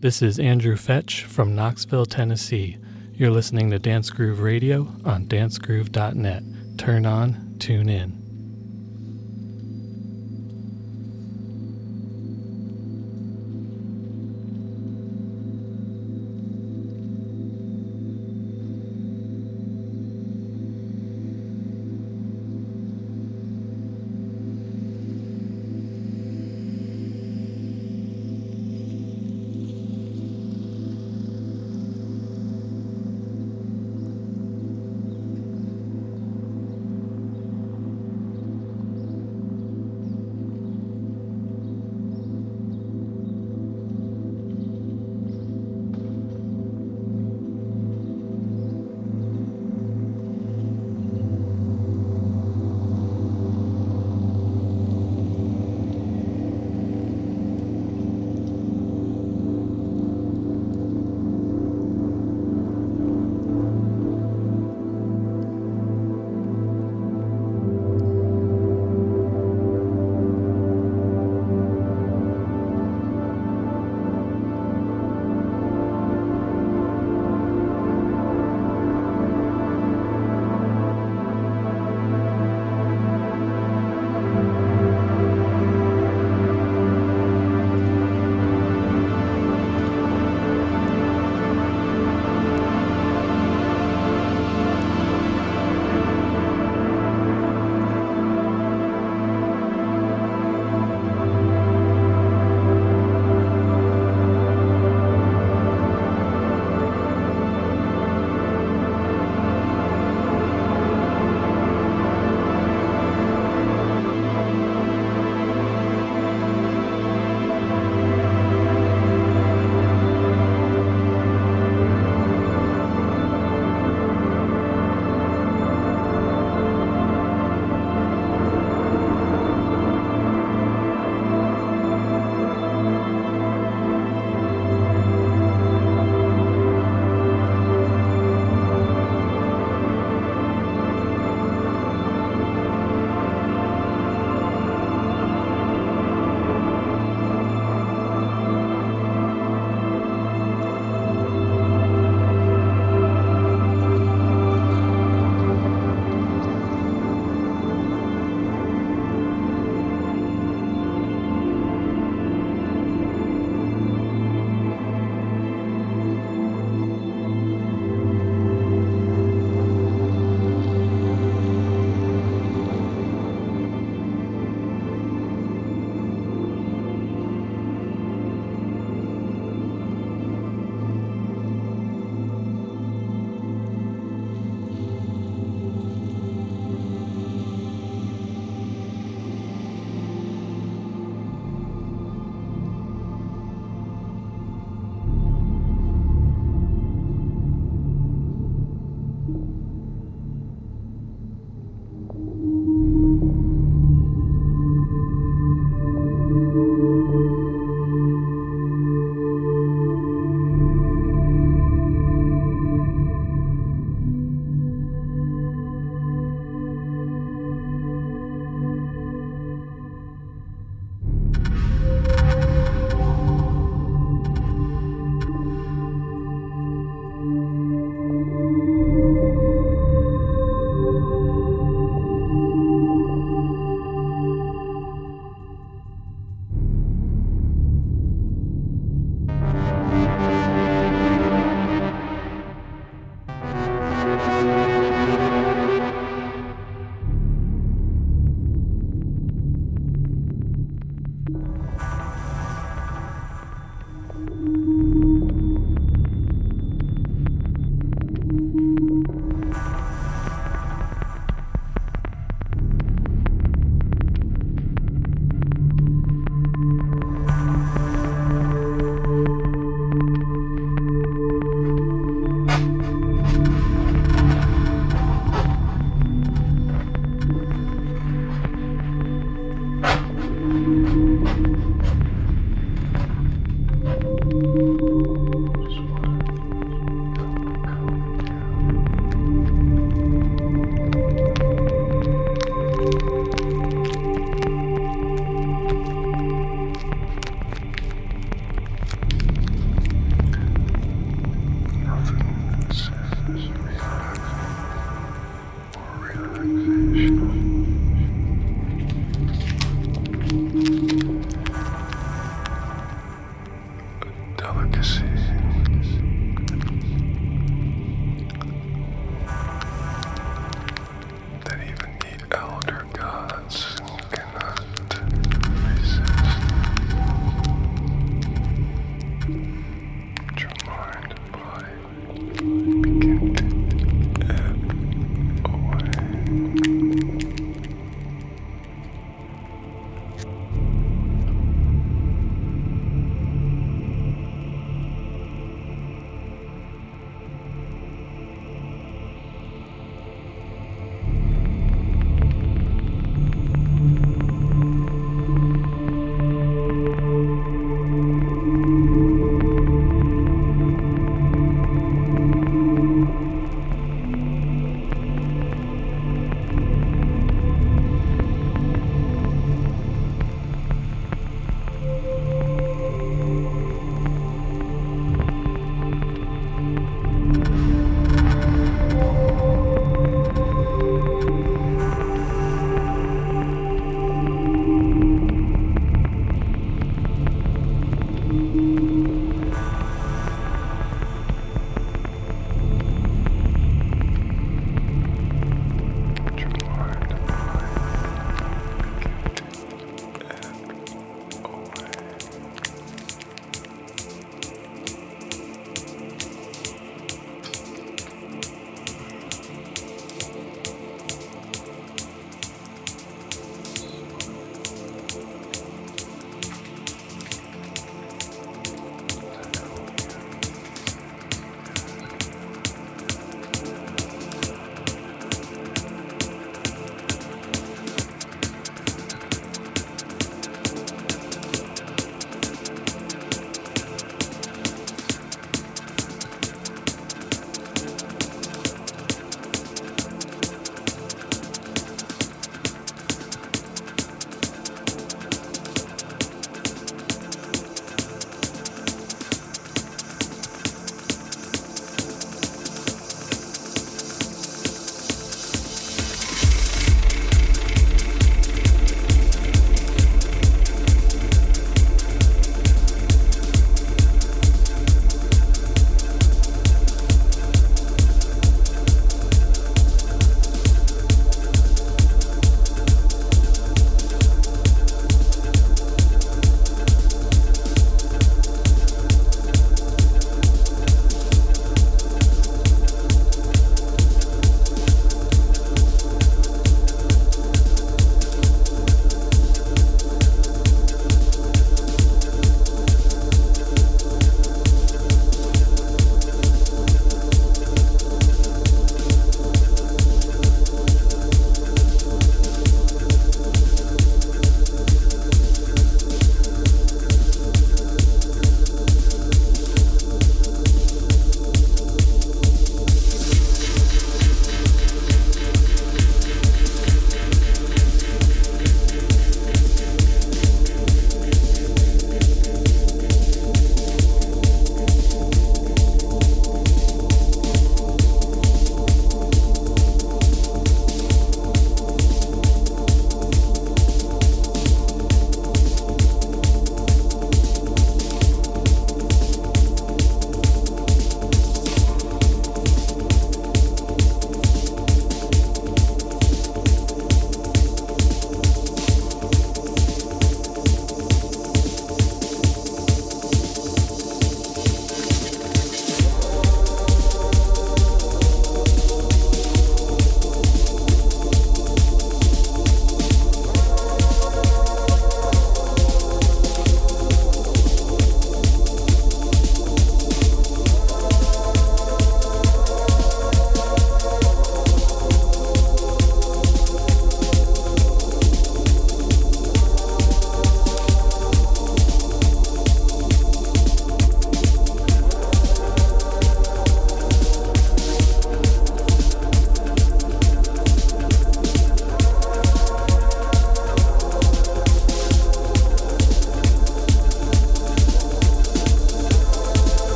This is Andrew Fetch from Knoxville, Tennessee. You're listening to Dance Groove Radio on dancegroove.net. Turn on, tune in.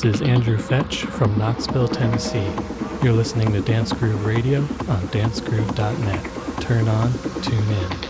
This is Andrew Fetch from Knoxville, Tennessee. You're listening to Dance Groove Radio on dancegroove.net. Turn on, tune in.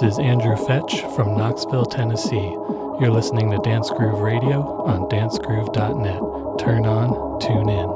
This is Andrew Fetch from Knoxville, Tennessee. You're listening to Dance Groove Radio on dancegroove.net. Turn on, tune in.